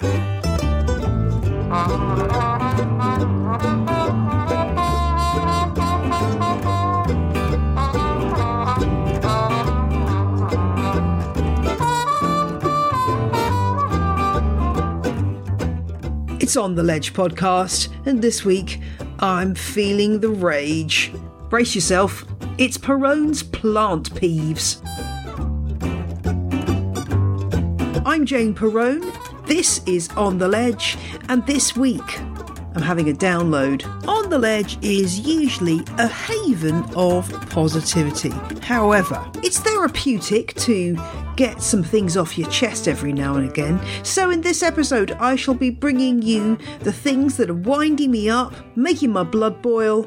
It's on the Ledge podcast, and this week I'm feeling the rage. Brace yourself, it's Perrone's plant peeves. I'm Jane Perrone. This is On the Ledge, and this week I'm having a download. On the Ledge is usually a haven of positivity. However, it's therapeutic to get some things off your chest every now and again. So, in this episode, I shall be bringing you the things that are winding me up, making my blood boil,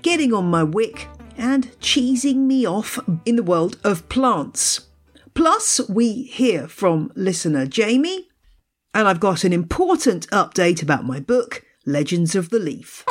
getting on my wick, and cheesing me off in the world of plants. Plus, we hear from listener Jamie, and I've got an important update about my book, Legends of the Leaf.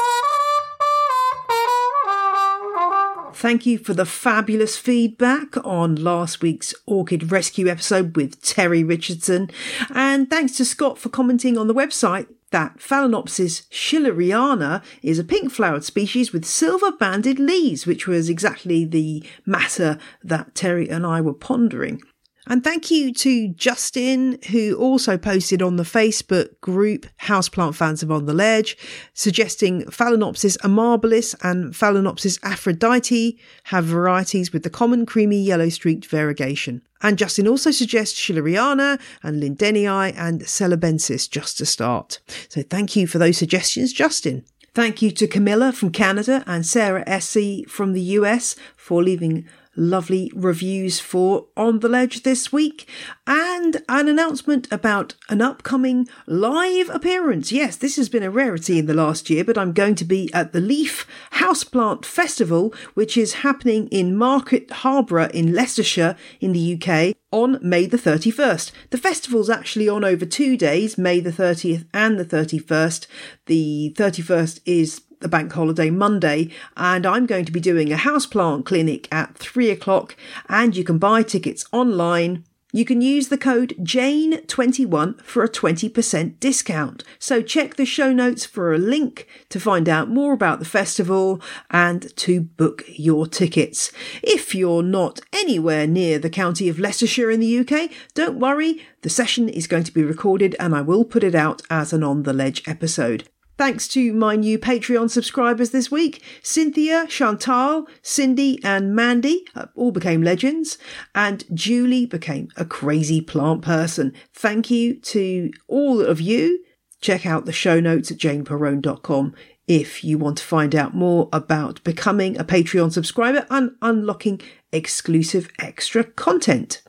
Thank you for the fabulous feedback on last week's Orchid Rescue episode with Terry Richardson. And thanks to Scott for commenting on the website that Phalaenopsis schilleriana is a pink flowered species with silver banded leaves, which was exactly the matter that Terry and I were pondering. And thank you to Justin, who also posted on the Facebook group Houseplant Fans of On the Ledge, suggesting Phalaenopsis amabilis and Phalaenopsis aphrodite have varieties with the common creamy yellow streaked variegation. And Justin also suggests Schilleriana and Lindenii and Celebensis just to start. So thank you for those suggestions, Justin. Thank you to Camilla from Canada and Sarah Essie from the US for leaving lovely reviews for On the Ledge this week, and an announcement about an upcoming live appearance. Yes, this has been a rarity in the last year, but I'm going to be at the Leaf Houseplant Festival, which is happening in Market Harborough in Leicestershire in the UK on May the 31st. The festival's actually on over two days, May the 30th and the 31st. The 31st is the bank holiday Monday, and I'm going to be doing a houseplant clinic at three o'clock, and you can buy tickets online. You can use the code JANE21 for a 20% discount. So check the show notes for a link to find out more about the festival and to book your tickets. If you're not anywhere near the county of Leicestershire in the UK, don't worry, the session is going to be recorded and I will put it out as an on the ledge episode. Thanks to my new Patreon subscribers this week Cynthia, Chantal, Cindy, and Mandy uh, all became legends, and Julie became a crazy plant person. Thank you to all of you. Check out the show notes at janeperrone.com if you want to find out more about becoming a Patreon subscriber and unlocking exclusive extra content.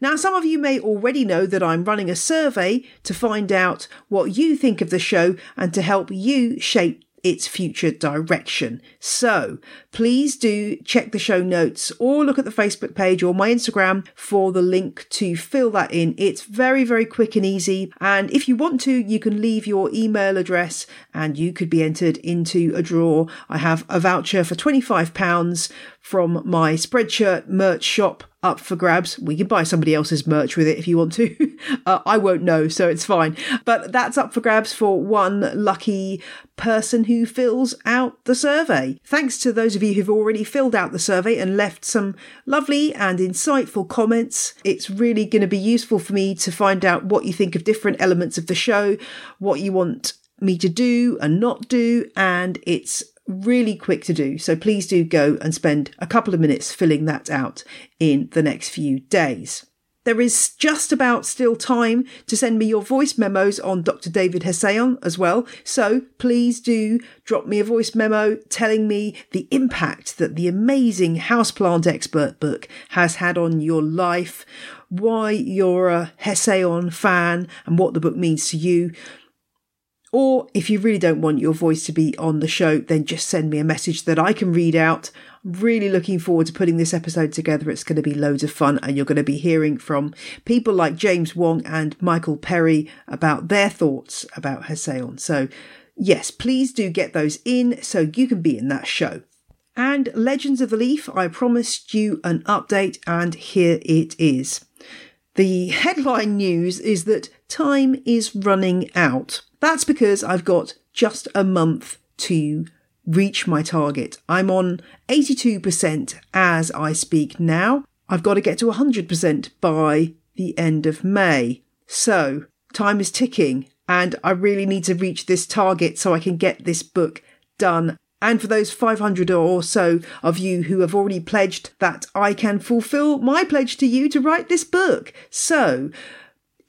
Now, some of you may already know that I'm running a survey to find out what you think of the show and to help you shape its future direction. So please do check the show notes or look at the Facebook page or my Instagram for the link to fill that in. It's very, very quick and easy. And if you want to, you can leave your email address and you could be entered into a draw. I have a voucher for £25 from my Spreadshirt merch shop up for grabs. We can buy somebody else's merch with it if you want to. uh, I won't know, so it's fine. But that's up for grabs for one lucky person who fills out the survey. Thanks to those of you who've already filled out the survey and left some lovely and insightful comments. It's really going to be useful for me to find out what you think of different elements of the show, what you want me to do and not do, and it's really quick to do. So please do go and spend a couple of minutes filling that out in the next few days. There is just about still time to send me your voice memos on Dr. David Hessayon as well. So please do drop me a voice memo telling me the impact that the amazing houseplant expert book has had on your life, why you're a Hessayon fan and what the book means to you. Or if you really don't want your voice to be on the show, then just send me a message that I can read out. I'm really looking forward to putting this episode together. It's going to be loads of fun, and you're going to be hearing from people like James Wong and Michael Perry about their thoughts about Hessayon. So, yes, please do get those in so you can be in that show. And Legends of the Leaf, I promised you an update, and here it is. The headline news is that time is running out. That's because I've got just a month to reach my target. I'm on 82% as I speak now. I've got to get to 100% by the end of May. So time is ticking and I really need to reach this target so I can get this book done. And for those 500 or so of you who have already pledged that I can fulfill my pledge to you to write this book. So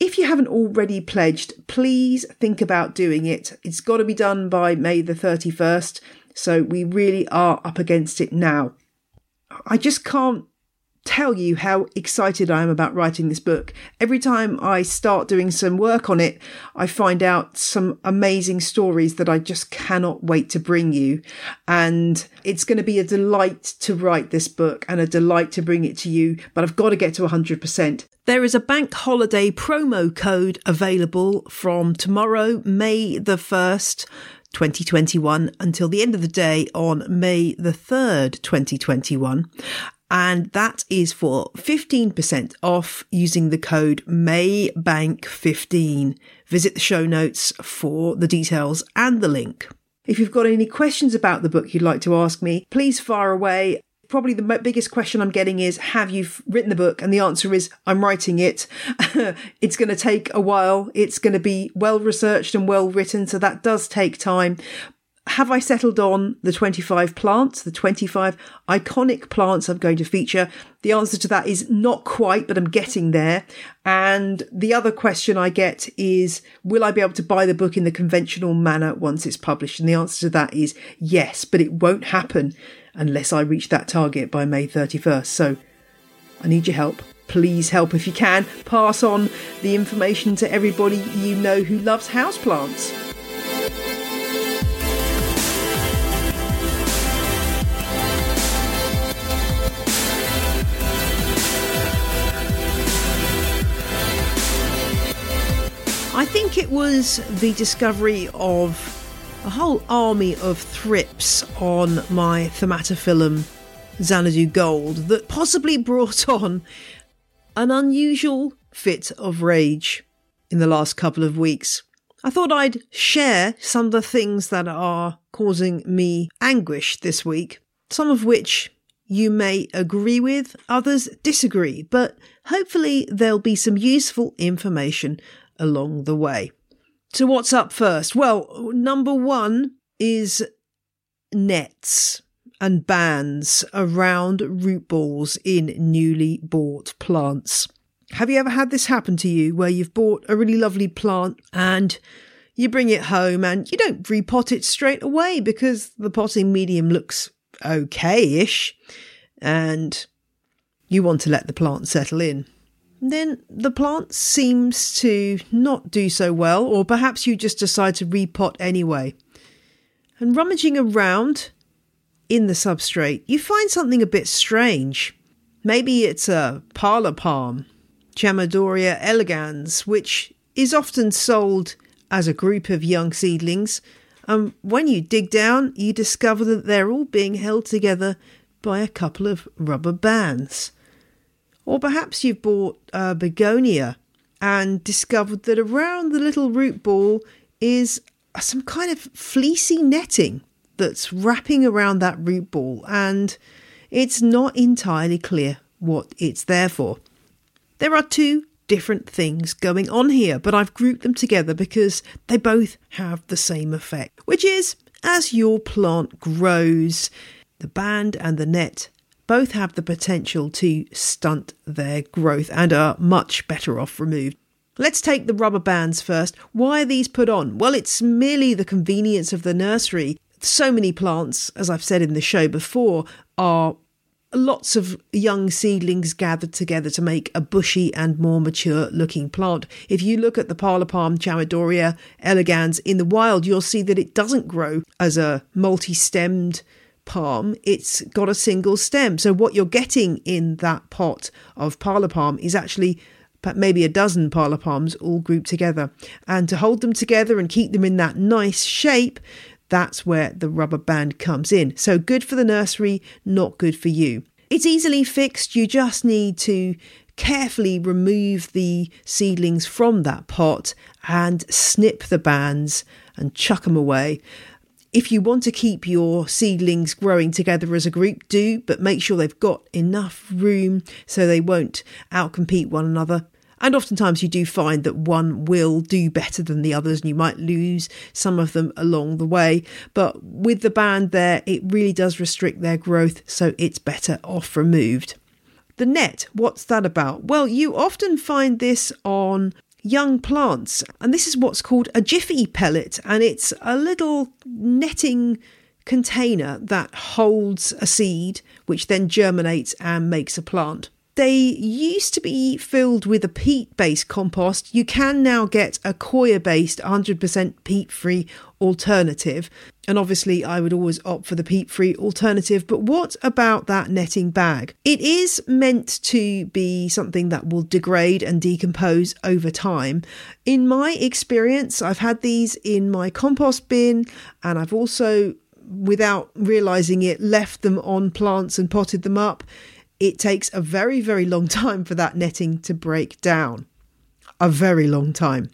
if you haven't already pledged, please think about doing it. It's got to be done by May the 31st. So we really are up against it now. I just can't tell you how excited I am about writing this book. Every time I start doing some work on it, I find out some amazing stories that I just cannot wait to bring you. And it's going to be a delight to write this book and a delight to bring it to you, but I've got to get to 100%. There is a bank holiday promo code available from tomorrow, May the 1st. 2021 until the end of the day on May the 3rd, 2021 and that is for 15% off using the code MAYBANK15. Visit the show notes for the details and the link. If you've got any questions about the book you'd like to ask me, please fire away. Probably the biggest question I'm getting is Have you written the book? And the answer is I'm writing it. it's going to take a while. It's going to be well researched and well written. So that does take time have I settled on the 25 plants, the 25 iconic plants I'm going to feature? The answer to that is not quite, but I'm getting there. And the other question I get is, will I be able to buy the book in the conventional manner once it's published? And the answer to that is yes, but it won't happen unless I reach that target by May 31st. So I need your help. Please help if you can. Pass on the information to everybody you know who loves houseplants. It was the discovery of a whole army of thrips on my Thaumatophyllum Xanadu Gold that possibly brought on an unusual fit of rage in the last couple of weeks. I thought I'd share some of the things that are causing me anguish this week, some of which you may agree with, others disagree, but hopefully there'll be some useful information along the way. So, what's up first? Well, number one is nets and bands around root balls in newly bought plants. Have you ever had this happen to you where you've bought a really lovely plant and you bring it home and you don't repot it straight away because the potting medium looks okay ish and you want to let the plant settle in? Then the plant seems to not do so well, or perhaps you just decide to repot anyway. And rummaging around in the substrate, you find something a bit strange. Maybe it's a parlour palm, Chamaedorea elegans, which is often sold as a group of young seedlings. And when you dig down, you discover that they're all being held together by a couple of rubber bands. Or perhaps you've bought a begonia and discovered that around the little root ball is some kind of fleecy netting that's wrapping around that root ball and it's not entirely clear what it's there for. There are two different things going on here, but I've grouped them together because they both have the same effect, which is as your plant grows, the band and the net both have the potential to stunt their growth and are much better off removed. Let's take the rubber bands first. Why are these put on? Well, it's merely the convenience of the nursery. So many plants, as I've said in the show before, are lots of young seedlings gathered together to make a bushy and more mature looking plant. If you look at the parlor palm Chamaedorea elegans in the wild, you'll see that it doesn't grow as a multi stemmed palm, it's got a single stem. So, what you're getting in that pot of parlor palm is actually maybe a dozen parlor palms all grouped together. And to hold them together and keep them in that nice shape, that's where the rubber band comes in. So good for the nursery, not good for you. It's easily fixed, you just need to carefully remove the seedlings from that pot and snip the bands and chuck them away. If you want to keep your seedlings growing together as a group, do, but make sure they've got enough room so they won't outcompete one another. And oftentimes you do find that one will do better than the others, and you might lose some of them along the way. But with the band there, it really does restrict their growth, so it's better off removed. The net, what's that about? Well, you often find this on young plants, and this is what's called a jiffy pellet, and it's a little netting container that holds a seed which then germinates and makes a plant. They used to be filled with a peat based compost. You can now get a coir based 100% peat free alternative. And obviously, I would always opt for the peat free alternative. But what about that netting bag? It is meant to be something that will degrade and decompose over time. In my experience, I've had these in my compost bin and I've also without realizing it, left them on plants and potted them up it takes a very, very long time for that netting to break down. A very long time.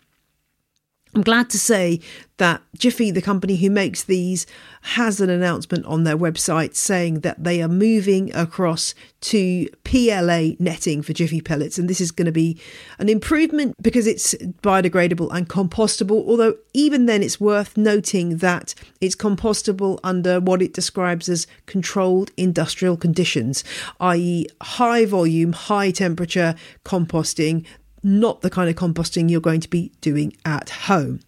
I'm glad to say that Jiffy, the company who makes these, has an announcement on their website saying that they are moving across to PLA netting for Jiffy pellets. And this is going to be an improvement because it's biodegradable and compostable. Although, even then, it's worth noting that it's compostable under what it describes as controlled industrial conditions, i.e., high volume, high temperature composting not the kind of composting you're going to be doing at home.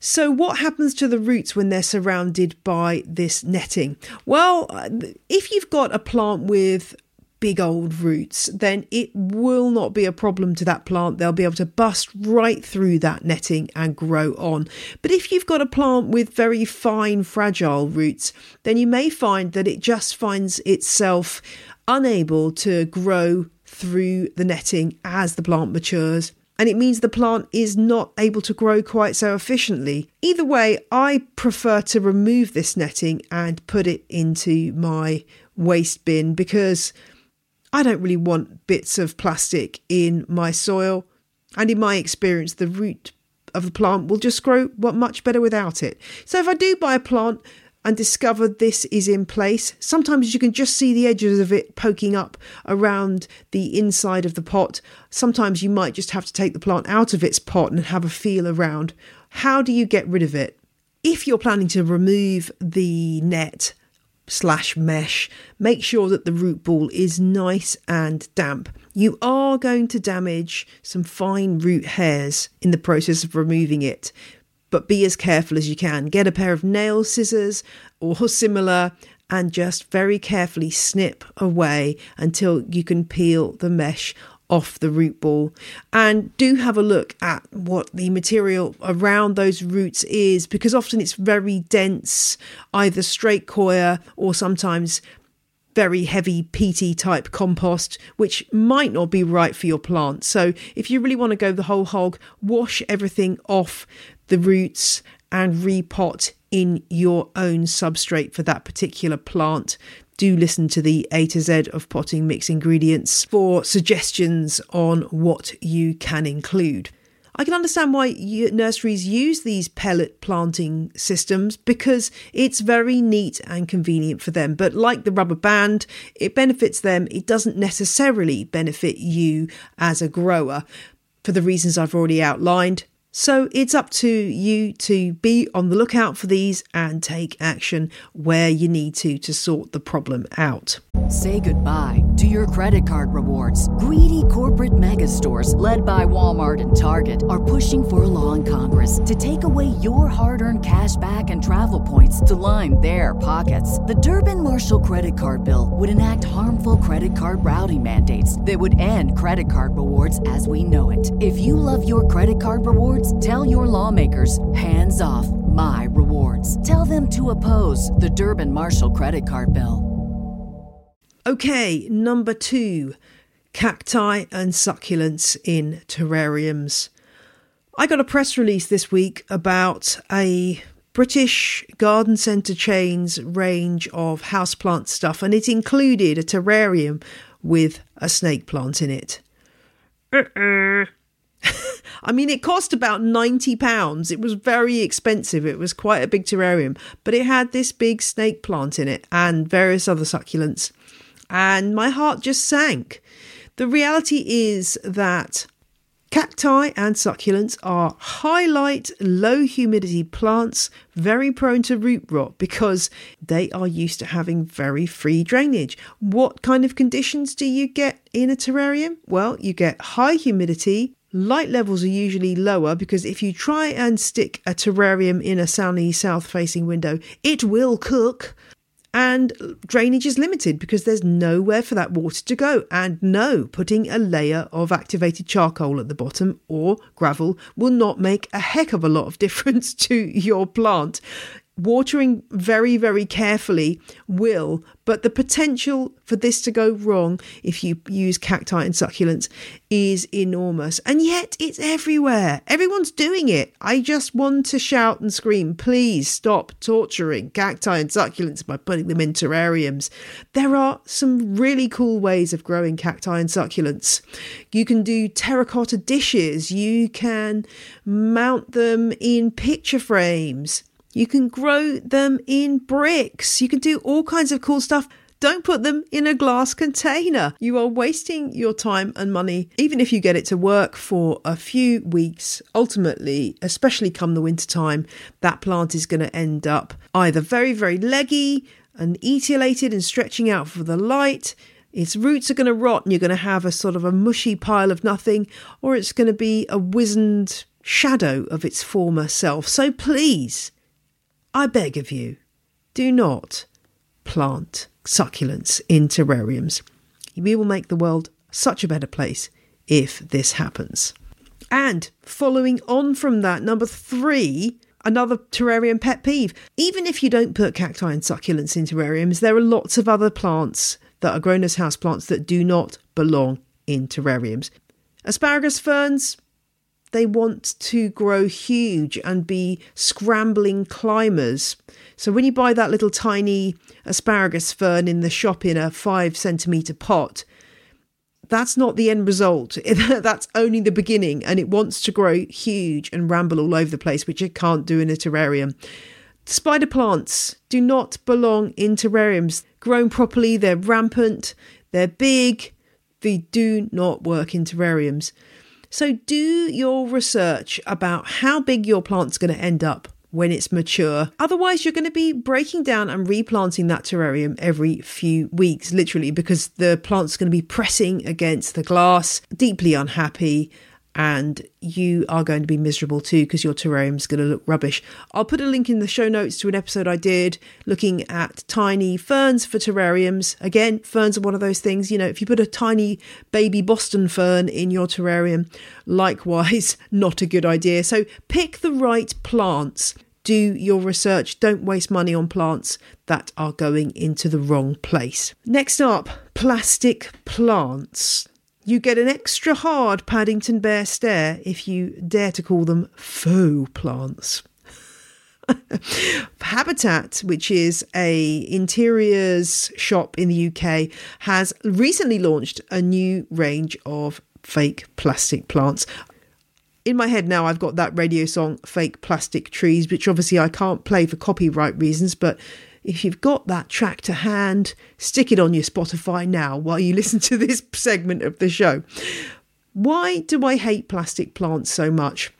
So, what happens to the roots when they're surrounded by this netting? Well, uh, if you've got a plant with big old roots, then it will not be a problem to that plant. They'll be able to bust right through that netting and grow on. But if you've got a plant with very fine, fragile roots, then you may find that it just finds itself unable to grow through the netting as the plant matures. And it means the plant is not able to grow quite so efficiently. Either way, I prefer to remove this netting and put it into my waste bin because I don't really want bits of plastic in my soil. And in my experience, the root of the plant will just grow much better without it. So if I do buy a plant and discover this is in place. Sometimes you can just see the edges of it poking up around the inside of the pot. Sometimes you might just have to take the plant out of its pot and have a feel around. How do you get rid of it? If you're planning to remove the net slash mesh, make sure that the root ball is nice and damp. You are going to damage some fine root hairs in the process of removing it but be as careful as you can. Get a pair of nail scissors or similar and just very carefully snip away until you can peel the mesh off the root ball and do have a look at what the material around those roots is because often it's very dense either straight coir or sometimes very heavy peaty type compost, which might not be right for your plant. So, if you really want to go the whole hog, wash everything off the roots and repot in your own substrate for that particular plant do listen to the A to Z of potting mix ingredients for suggestions on what you can include. I can understand why nurseries use these pellet planting systems because it's very neat and convenient for them. But like the rubber band, it benefits them. It doesn't necessarily benefit you as a grower for the reasons I've already outlined. So it's up to you to be on the lookout for these and take action where you need to to sort the problem out. Say goodbye to your credit card rewards. Greedy corporate mega stores, led by Walmart and Target, are pushing for a law in Congress to take away your hard earned cash back and travel points to line their pockets. The Durbin Marshall credit card bill would enact harmful credit card routing mandates that would end credit card rewards as we know it. If you love your credit card rewards, tell your lawmakers hands off my rewards. Tell them to oppose the Durbin Marshall credit card bill. Okay, number two cacti and succulents in terrariums. I got a press release this week about a British garden centre chain's range of houseplant stuff, and it included a terrarium with a snake plant in it. Uh-uh. I mean, it cost about £90. It was very expensive. It was quite a big terrarium, but it had this big snake plant in it and various other succulents and my heart just sank. The reality is that Cacti and succulents are high light, low humidity plants, very prone to root rot because they are used to having very free drainage. What kind of conditions do you get in a terrarium? Well, you get high humidity. Light levels are usually lower because if you try and stick a terrarium in a sunny south facing window, it will cook and drainage is limited because there's nowhere for that water to go. And no, putting a layer of activated charcoal at the bottom or gravel will not make a heck of a lot of difference to your plant watering very, very carefully will, but the potential for this to go wrong if you use cacti and succulents is enormous. And yet it's everywhere. Everyone's doing it. I just want to shout and scream, please stop torturing cacti and succulents by putting them in terrariums. There are some really cool ways of growing cacti and succulents. You can do terracotta dishes, you can mount them in picture frames. You can grow them in bricks. You can do all kinds of cool stuff. Don't put them in a glass container. You are wasting your time and money, even if you get it to work for a few weeks. Ultimately, especially come the winter time, that plant is going to end up either very, very leggy and etiolated and stretching out for the light. Its roots are going to rot and you're going to have a sort of a mushy pile of nothing, or it's going to be a wizened shadow of its former self. So please, I beg of you, do not plant succulents in terrariums. We will make the world such a better place if this happens. And following on from that, number three, another terrarium pet peeve. Even if you don't put cacti and succulents in terrariums, there are lots of other plants that are grown as houseplants that do not belong in terrariums. Asparagus ferns, they want to grow huge and be scrambling climbers. So when you buy that little tiny asparagus fern in the shop in a five centimetre pot, that's not the end result. that's only the beginning, and it wants to grow huge and ramble all over the place, which it can't do in a terrarium. Spider plants do not belong in terrariums. Grown properly, they're rampant, they're big, they do not work in terrariums. So do your research about how big your plant's going to end up when it's mature. Otherwise, you're going to be breaking down and replanting that terrarium every few weeks, literally, because the plant's going to be pressing against the glass, deeply unhappy, and you are going to be miserable too because your terrarium is going to look rubbish. I'll put a link in the show notes to an episode I did looking at tiny ferns for terrariums. Again, ferns are one of those things, you know, if you put a tiny baby Boston fern in your terrarium, likewise, not a good idea. So pick the right plants. Do your research. Don't waste money on plants that are going into the wrong place. Next up, plastic plants. You get an extra hard Paddington Bear stare if you dare to call them faux plants. Habitat, which is a interiors shop in the UK, has recently launched a new range of fake plastic plants. In my head now, I've got that Radiohead song, Fake Plastic Trees, which obviously I can't play for copyright reasons, but if you've got that track to hand, stick it on your Spotify now while you listen to this segment of the show. Why do I hate plastic plants so much?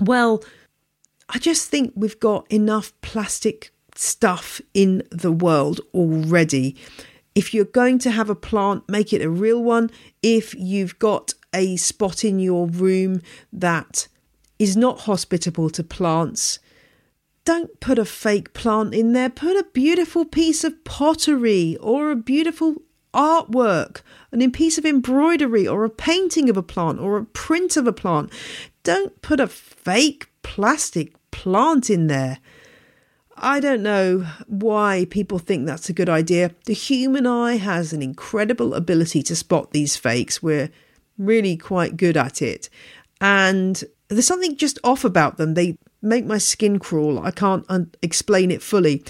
Well, I just think we've got enough plastic stuff in the world already. If you're going to have a plant, make it a real one. If you've got a spot in your room that is not hospitable to plants, don't put a fake plant in there. Put a beautiful piece of pottery or a beautiful artwork, a piece of embroidery or a painting of a plant or a print of a plant. Don't put a fake plastic plant in there. I don't know why people think that's a good idea. The human eye has an incredible ability to spot these fakes. We're really quite good at it. And there's something just off about them. They make my skin crawl. I can't un- explain it fully.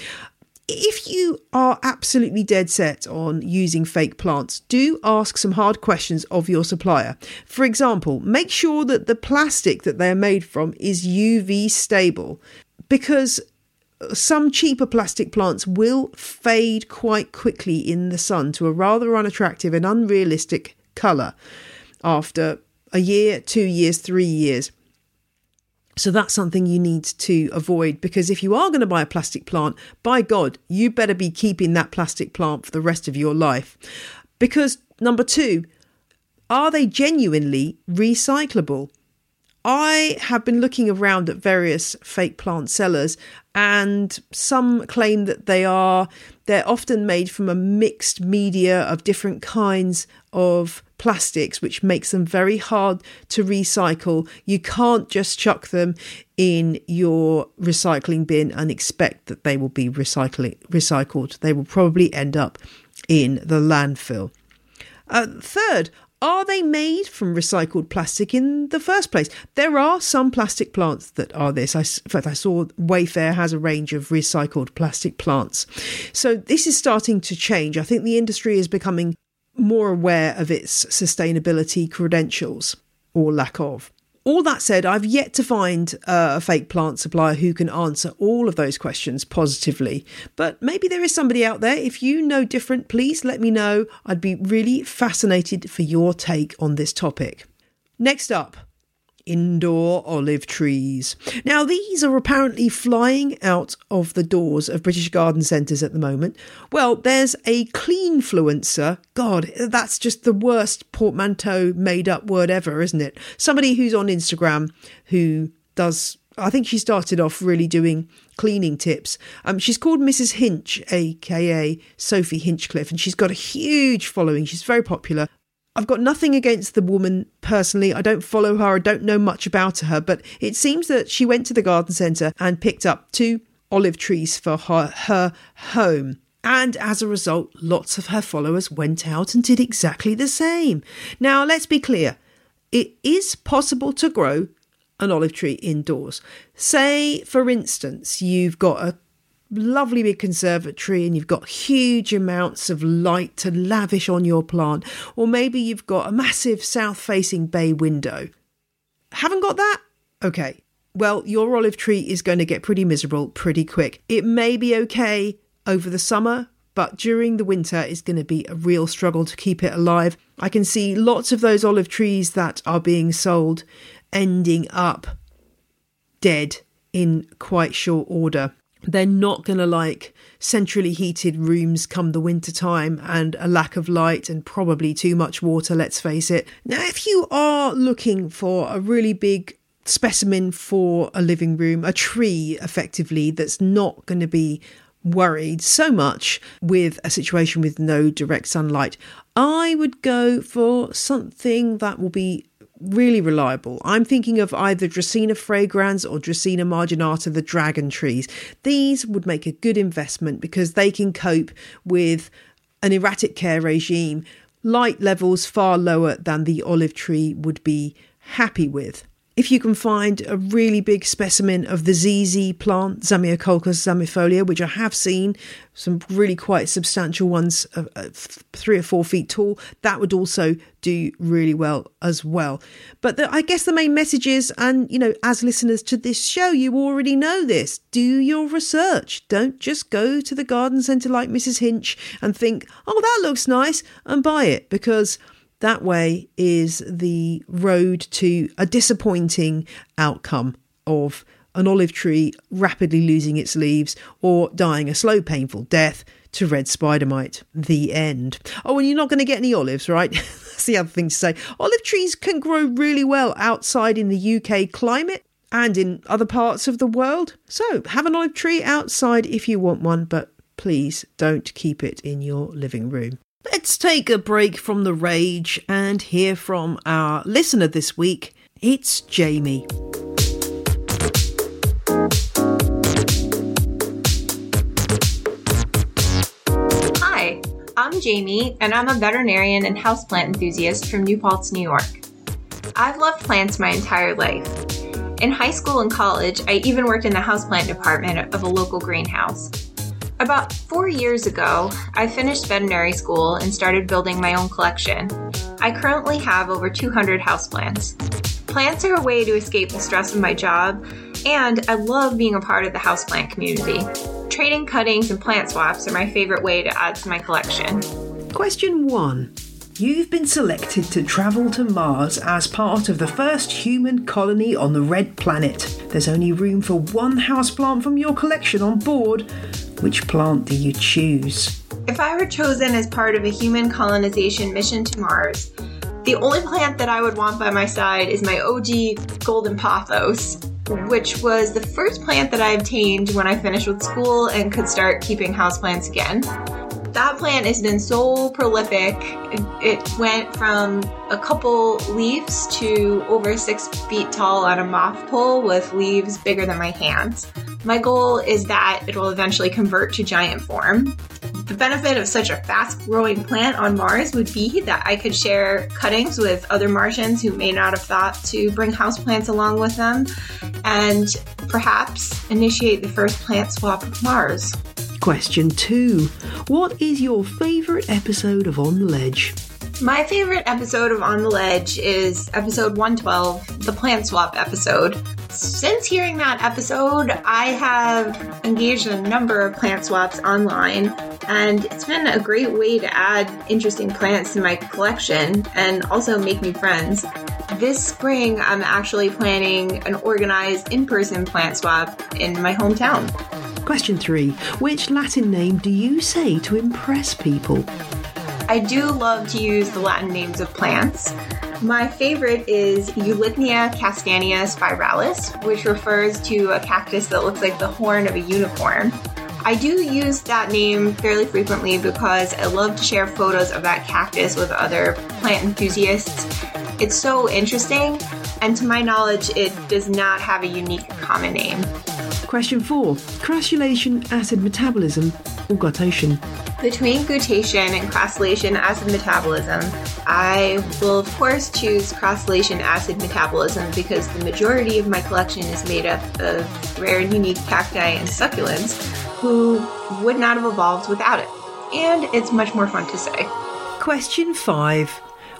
If you are absolutely dead set on using fake plants, do ask some hard questions of your supplier. For example, make sure that the plastic that they're made from is UV stable because some cheaper plastic plants will fade quite quickly in the sun to a rather unattractive and unrealistic colour after a year, two years, three years. So that's something you need to avoid because if you are going to buy a plastic plant, by God, you better be keeping that plastic plant for the rest of your life. Because number two, are they genuinely recyclable? I have been looking around at various fake plant sellers and some claim that they are they're often made from a mixed media of different kinds of plastics which makes them very hard to recycle. You can't just chuck them in your recycling bin and expect that they will be recycling recycled. They will probably end up in the landfill. Uh, third are they made from recycled plastic in the first place? There are some plastic plants that are this. I, in fact, I saw Wayfair has a range of recycled plastic plants. So this is starting to change. I think the industry is becoming more aware of its sustainability credentials or lack of. All that said, I've yet to find uh, a fake plant supplier who can answer all of those questions positively. But maybe there is somebody out there. If you know different, please let me know. I'd be really fascinated for your take on this topic. Next up, indoor olive trees. Now, these are apparently flying out of the doors of British garden centres at the moment. Well, there's a cleanfluencer. God, that's just the worst portmanteau made up word ever, isn't it? Somebody who's on Instagram who does. I think she started off really doing cleaning tips. Um, she's called Mrs. Hinch, aka Sophie Hinchliffe, and she's got a huge following. She's very popular. I've got nothing against the woman personally. I don't follow her. I don't know much about her, but it seems that she went to the garden centre and picked up two olive trees for her, her home. And as a result, lots of her followers went out and did exactly the same. Now, let's be clear it is possible to grow an olive tree indoors. Say, for instance, you've got a lovely big conservatory and you've got huge amounts of light to lavish on your plant, or maybe you've got a massive south facing bay window. Haven't got that? Okay. Well, your olive tree is going to get pretty miserable pretty quick. It may be okay over the summer, but during the winter it's going to be a real struggle to keep it alive. I can see lots of those olive trees that are being sold ending up dead in quite short order they're not going to like centrally heated rooms come the winter time and a lack of light and probably too much water let's face it. Now if you are looking for a really big specimen for a living room a tree effectively that's not going to be worried so much with a situation with no direct sunlight i would go for something that will be really reliable. I'm thinking of either Dracaena fragrans or Dracaena marginata, the dragon trees. These would make a good investment because they can cope with an erratic care regime, light levels far lower than the olive tree would be happy with. If you can find a really big specimen of the ZZ plant, Zamioculcas zamiifolia, which I have seen, some really quite substantial ones, uh, uh, three or four feet tall, that would also do really well as well. But the, I guess the main message is, and you know, as listeners to this show, you already know this do your research. Don't just go to the garden centre like Mrs. Hinch and think, oh, that looks nice, and buy it because that way is the road to a disappointing outcome of an olive tree rapidly losing its leaves or dying a slow, painful death to red spider mite. The end. Oh, and you're not going to get any olives, right? That's the other thing to say. Olive trees can grow really well outside in the UK climate and in other parts of the world. So have an olive tree outside if you want one, but please don't keep it in your living room. Let's take a break from the rage and hear from our listener this week. It's Jamie. Hi, I'm Jamie, and I'm a veterinarian and houseplant enthusiast from New Paltz, New York. I've loved plants my entire life. In high school and college, I even worked in the houseplant department of a local greenhouse. About four years ago, I finished veterinary school and started building my own collection. I currently have over 200 houseplants. Plants are a way to escape the stress of my job, and I love being a part of the houseplant community. Trading cuttings and plant swaps are my favorite way to add to my collection. Question 1. You've been selected to travel to Mars as part of the first human colony on the Red Planet. There's only room for one houseplant from your collection on board. Which plant do you choose? If I were chosen as part of a human colonization mission to Mars, the only plant that I would want by my side is my OG Golden Pothos, which was the first plant that I obtained when I finished with school and could start keeping houseplants again that plant has been so prolific. It, went from a couple leaves to over six feet tall on a moss pole with leaves bigger than my hands. My goal is that it will eventually convert to giant form. The benefit of such a fast growing plant on Mars would be that I could share cuttings with other Martians who may not have thought to bring houseplants along with them and perhaps initiate the first plant swap of Mars. Question two What is your favourite episode of On the Ledge? My favorite episode of On the Ledge is episode 112, the plant swap episode. Since hearing that episode, I have engaged in a number of plant swaps online, and it's been a great way to add interesting plants to my collection and also make new friends. This spring, I'm actually planning an organized in person plant swap in my hometown. Question three Which Latin name do you say to impress people? I do love to use the Latin names of plants. My favorite is Eulychnia castanea spiralis, which refers to a cactus that looks like the horn of a unicorn. I do use that name fairly frequently because I love to share photos of that cactus with other plant enthusiasts. It's so interesting, and to my knowledge, it does not have a unique common name. Question four Crassulacean acid metabolism or guttation? Between guttation and crassulacean acid metabolism, I will of course choose crassulacean acid metabolism because the majority of my collection is made up of rare and unique cacti and succulents who would not have evolved without it. And it's much more fun to say. Question five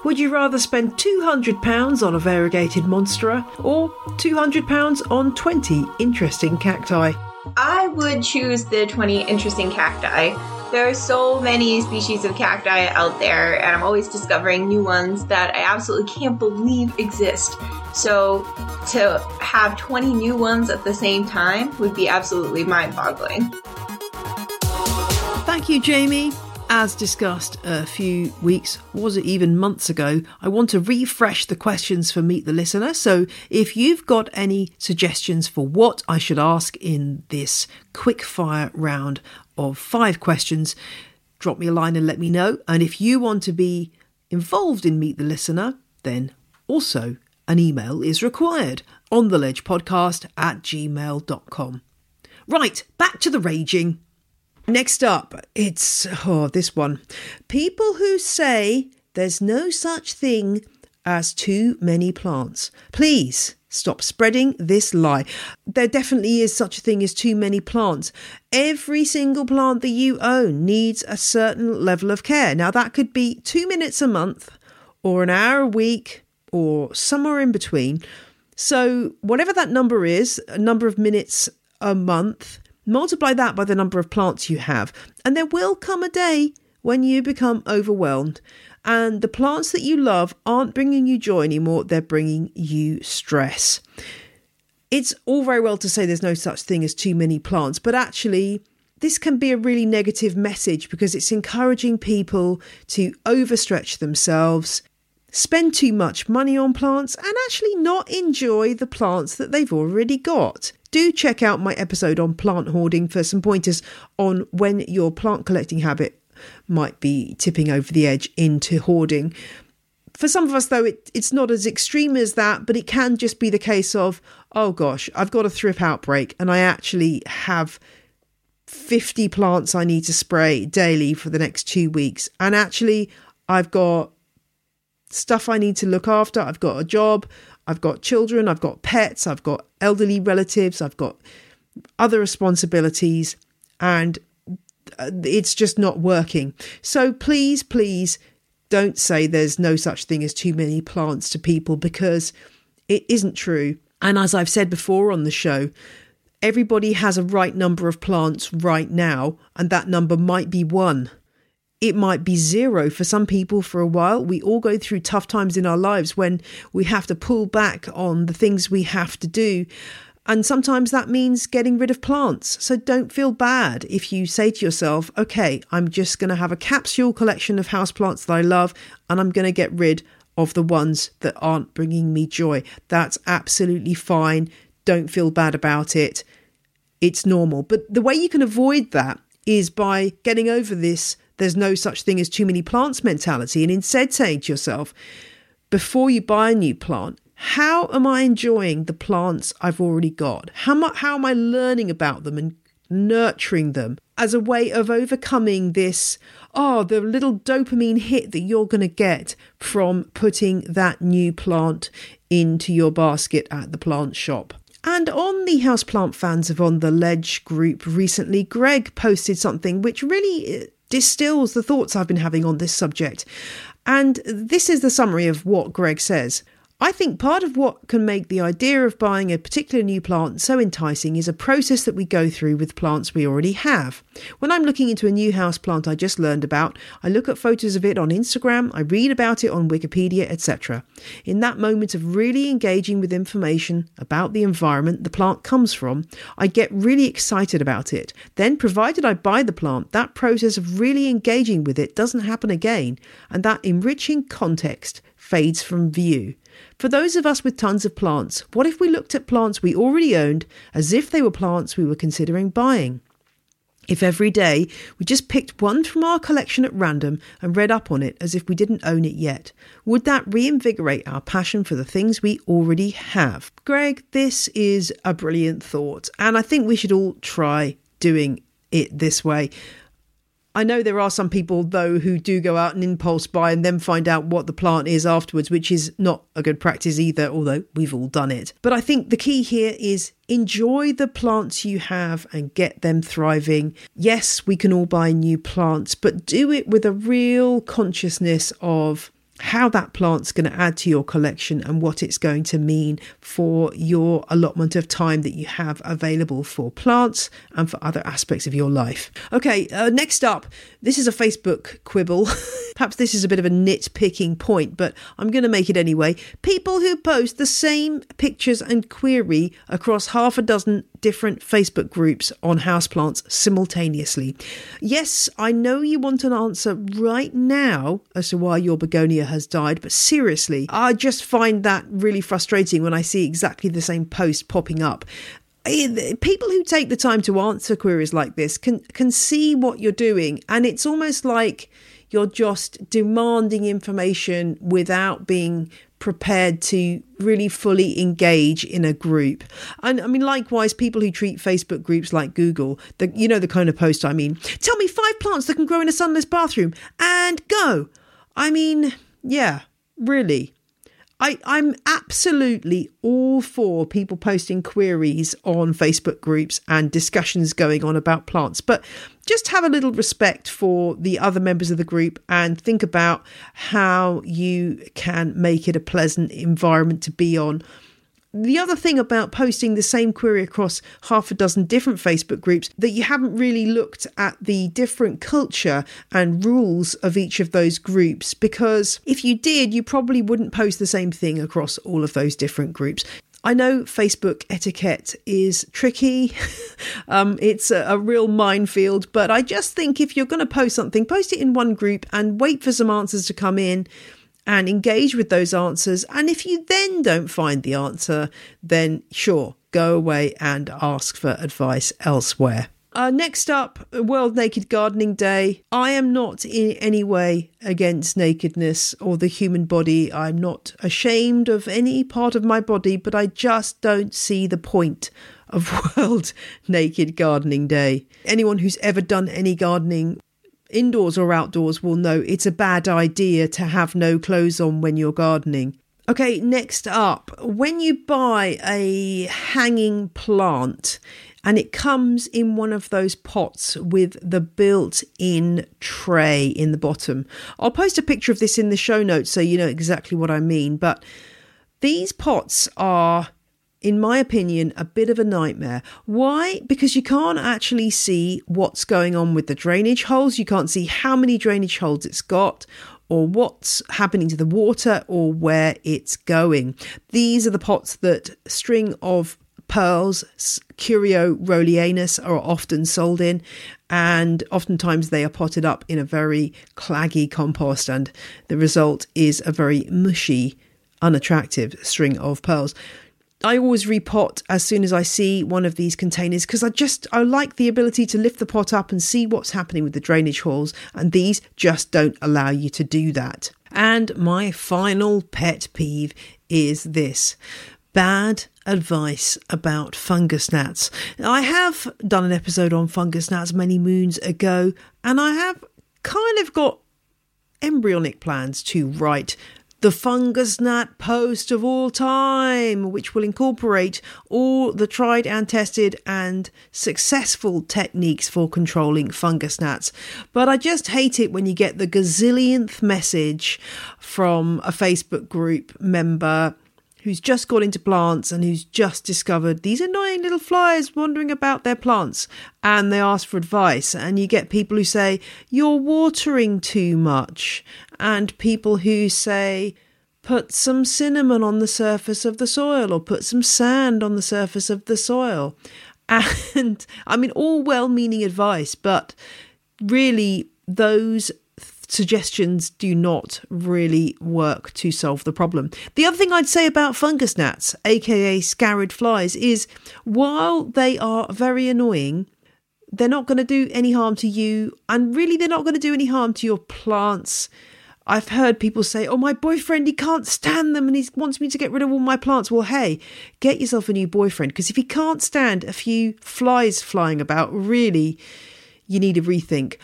would you rather spend £200 on a variegated monstera or £200 on 20 interesting cacti? I would choose the 20 interesting cacti. There are so many species of cacti out there, and I'm always discovering new ones that I absolutely can't believe exist. So, to have 20 new ones at the same time would be absolutely mind boggling. Thank you, Jamie. As discussed a few weeks, was it even months ago, I want to refresh the questions for Meet the Listener. So if you've got any suggestions for what I should ask in this quick fire round of five questions, drop me a line and let me know. And if you want to be involved in Meet the Listener, then also an email is required on the ledge podcast at gmail.com. Right, back to the raging. Next up, it's oh, this one. People who say there's no such thing as too many plants. Please stop spreading this lie. There definitely is such a thing as too many plants. Every single plant that you own needs a certain level of care. Now, that could be two minutes a month, or an hour a week, or somewhere in between. So, whatever that number is, a number of minutes a month, multiply that by the number of plants you have, and there will come a day when you become overwhelmed and the plants that you love aren't bringing you joy anymore, they're bringing you stress. It's all very well to say there's no such thing as too many plants, but actually, this can be a really negative message because it's encouraging people to overstretch themselves, spend too much money on plants, and actually not enjoy the plants that they've already got. Do check out my episode on plant hoarding for some pointers on when your plant collecting habit might be tipping over the edge into hoarding. For some of us, though, it, it's not as extreme as that, but it can just be the case of, oh gosh, I've got a thrip outbreak and I actually have 50 plants I need to spray daily for the next two weeks. And actually, I've got stuff I need to look after. I've got a job, I've got children, I've got pets, I've got elderly relatives, I've got other responsibilities. And uh, it's just not working. So please, please don't say there's no such thing as too many plants to people because it isn't true. And as I've said before on the show, everybody has a right number of plants right now, and that number might be one. It might be zero for some people for a while. We all go through tough times in our lives when we have to pull back on the things we have to do. And sometimes that means getting rid of plants. So don't feel bad if you say to yourself, okay, I'm just going to have a capsule collection of houseplants that I love and I'm going to get rid of the ones that aren't bringing me joy. That's absolutely fine. Don't feel bad about it. It's normal. But the way you can avoid that is by getting over this there's no such thing as too many plants mentality and instead saying to yourself, before you buy a new plant, how am I enjoying the plants I've already got? How, mu- how am I learning about them and nurturing them as a way of overcoming this, oh, the little dopamine hit that you're going to get from putting that new plant into your basket at the plant shop? And on the Houseplant Fans of On the Ledge group recently, Greg posted something which really distills the thoughts I've been having on this subject. And this is the summary of what Greg says. I think part of what can make the idea of buying a particular new plant so enticing is a process that we go through with plants we already have. When I'm looking into a new house plant I just learned about, I look at photos of it on Instagram, I read about it on Wikipedia, etc. In that moment of really engaging with information about the environment the plant comes from, I get really excited about it. Then, provided I buy the plant, that process of really engaging with it doesn't happen again, and that enriching context fades from view. For those of us with tons of plants, what if we looked at plants we already owned as if they were plants we were considering buying? If every day we just picked one from our collection at random and read up on it as if we didn't own it yet, would that reinvigorate our passion for the things we already have? Greg, this is a brilliant thought, and I think we should all try doing it this way. I know there are some people, though, who do go out and impulse buy and then find out what the plant is afterwards, which is not a good practice either, although we've all done it. But I think the key here is enjoy the plants you have and get them thriving. Yes, we can all buy new plants, but do it with a real consciousness of how that plant's going to add to your collection and what it's going to mean for your allotment of time that you have available for plants and for other aspects of your life. Okay, uh, next up, this is a Facebook quibble. Perhaps this is a bit of a nitpicking point, but I'm going to make it anyway. People who post the same pictures and query across half a dozen different Facebook groups on houseplants simultaneously. Yes, I know you want an answer right now as to why your begonia has died, but seriously, I just find that really frustrating when I see exactly the same post popping up eh, people who take the time to answer queries like this can can see what you're doing and it's almost like you're just demanding information without being prepared to really fully engage in a group. And I mean, likewise, people who treat Facebook groups like Google, the, you know, the kind of post I mean, tell me five plants that can grow in a sunless bathroom and go. I mean, yeah, really. I, I'm absolutely all for people posting queries on Facebook groups and discussions going on about plants, but just have a little respect for the other members of the group and think about how you can make it a pleasant environment to be on the other thing about posting the same query across half a dozen different Facebook groups that you haven't really looked at the different culture and rules of each of those groups because if you did, you probably wouldn't post the same thing across all of those different groups. I know Facebook etiquette is tricky. um, it's a, a, real minefield, but I just think if you're going to post something, post it in one group and wait for some answers to come in and engage with those answers. And if you then don't find the answer, then sure, go away and ask for advice elsewhere. Uh, next up, World Naked Gardening Day. I am not in any way against nakedness or the human body. I'm not ashamed of any part of my body, but I just don't see the point of World Naked Gardening Day. Anyone who's ever done any gardening indoors or outdoors will know it's a bad idea to have no clothes on when you're gardening. Okay, next up, when you buy a hanging plant and it comes in one of those pots with the built in tray in the bottom, I'll post a picture of this in the show notes so you know exactly what I mean. But these pots are in my opinion, a bit of a nightmare. Why? Because you can't actually see what's going on with the drainage holes. You can't see how many drainage holes it's got or what's happening to the water or where it's going. These are the pots that string of pearls, Curio rowleyanus, are often sold in, and oftentimes they are potted up in a very claggy compost, and the result is a very mushy, unattractive string of pearls. I always repot as soon as I see one of these containers because I just I like the ability to lift the pot up and see what's happening with the drainage holes and these just don't allow you to do that. And my final pet peeve is this. Bad advice about fungus gnats. I have done an episode on fungus gnats many moons ago, and I have kind of got embryonic plans to write the fungus gnat post of all time, which will incorporate all the tried and tested and successful techniques for controlling fungus gnats. But I just hate it when you get the gazillionth message from a Facebook group member who's just got into plants and who's just discovered these annoying little flies wandering about their plants and they ask for advice. And you get people who say you're watering too much. And people who say put some cinnamon on the surface of the soil or put some sand on the surface of the soil. And i mean all well-meaning advice but really those suggestions do not really work to solve the problem. The other thing I'd say about fungus gnats, aka sciarid flies, is while they are very annoying, they're not going to do any harm to you, and really they're not going to do any harm to your plants. I've heard people say, Oh, my boyfriend, he can't stand them and he wants me to get rid of all my plants. Well, hey, get yourself a new boyfriend because if he can't stand a few flies flying about, really, you need a rethink.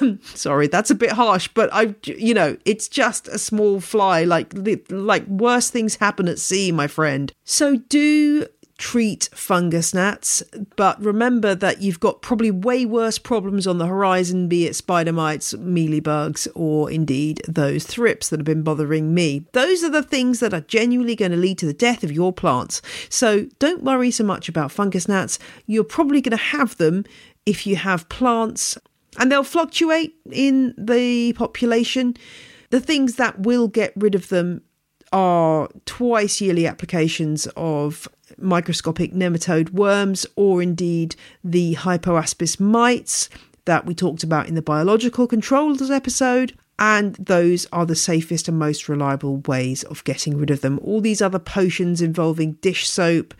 Um, sorry, that's a bit harsh, but I, you know, it's just a small fly. Like, like worse things happen at sea, my friend. So do treat fungus gnats, but remember that you've got probably way worse problems on the horizon, be it spider mites, mealybugs, or indeed those thrips that have been bothering me. Those are the things that are genuinely going to lead to the death of your plants. So don't worry so much about fungus gnats. You're probably going to have them if you have plants and they'll fluctuate in the population. The things that will get rid of them are twice yearly applications of microscopic nematode worms or indeed the hypoaspis mites that we talked about in the biological controls episode. And those are the safest and most reliable ways of getting rid of them. All these other potions involving dish soap,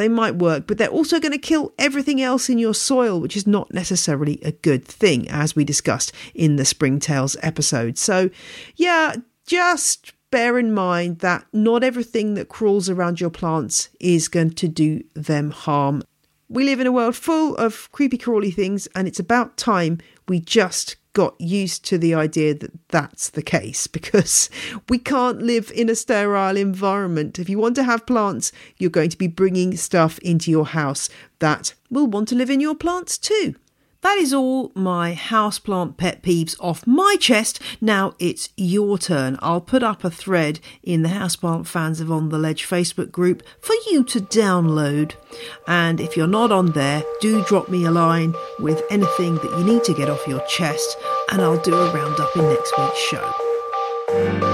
they might work, but they're also going to kill everything else in your soil, which is not necessarily a good thing, as we discussed in the Springtails episode. So, yeah, just bear in mind that not everything that crawls around your plants is going to do them harm. We live in a world full of creepy crawly things, and it's about time we just got used to the idea that that's the case because we can't live in a sterile environment. If you want to have plants, you're going to be bringing stuff into your house that will want to live in your plants too. That is all my houseplant pet peeves off my chest. Now it's your turn. I'll put up a thread in the Houseplant Fans of On the Ledge Facebook group for you to download. And if you're not on there, do drop me a line with anything that you need to get off your chest, and I'll do a roundup in next week's show.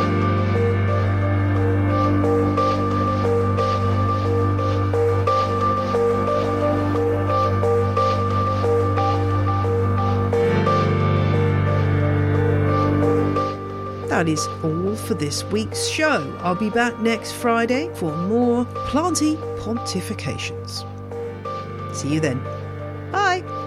That is all for this week's show. I'll be back next Friday for more planty pontifications. See you then. Bye.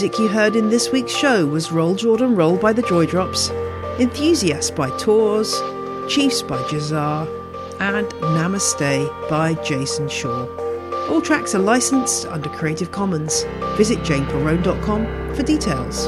Music you heard in this week's show was Roll Jordan Roll by the Joy Drops, Enthusiast by Tours, Chiefs by Jazar, and Namaste by Jason Shaw. All tracks are licensed under Creative Commons. Visit janeperrone.com for details.